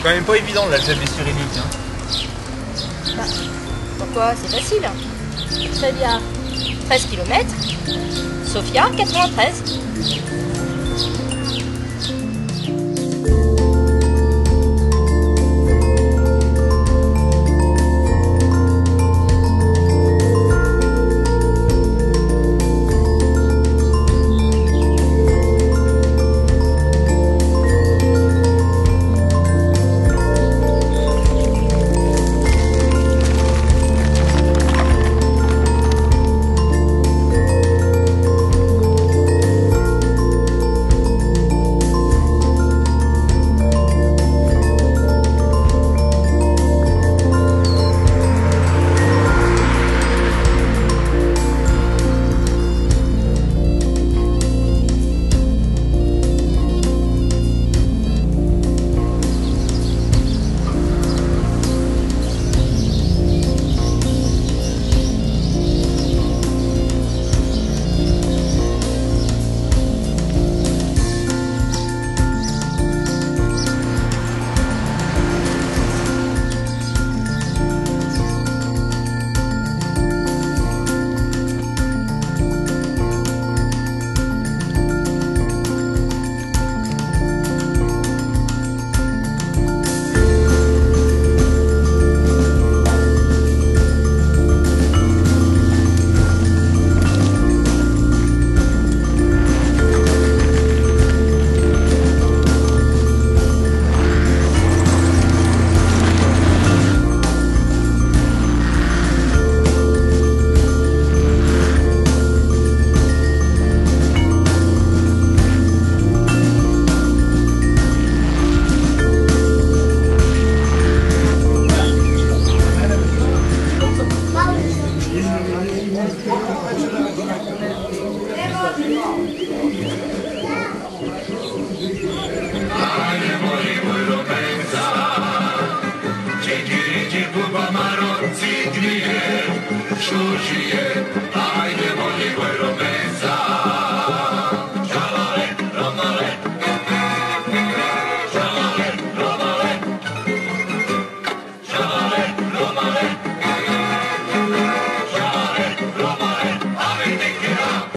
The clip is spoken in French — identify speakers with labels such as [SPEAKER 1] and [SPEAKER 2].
[SPEAKER 1] C'est quand même pas évident l'alphabet cyrillique. Hein.
[SPEAKER 2] Bah, pourquoi C'est facile. Très bien. 13 km. Sofia, 93.
[SPEAKER 3] Эти, эти кубомородцы гнилые, чужие,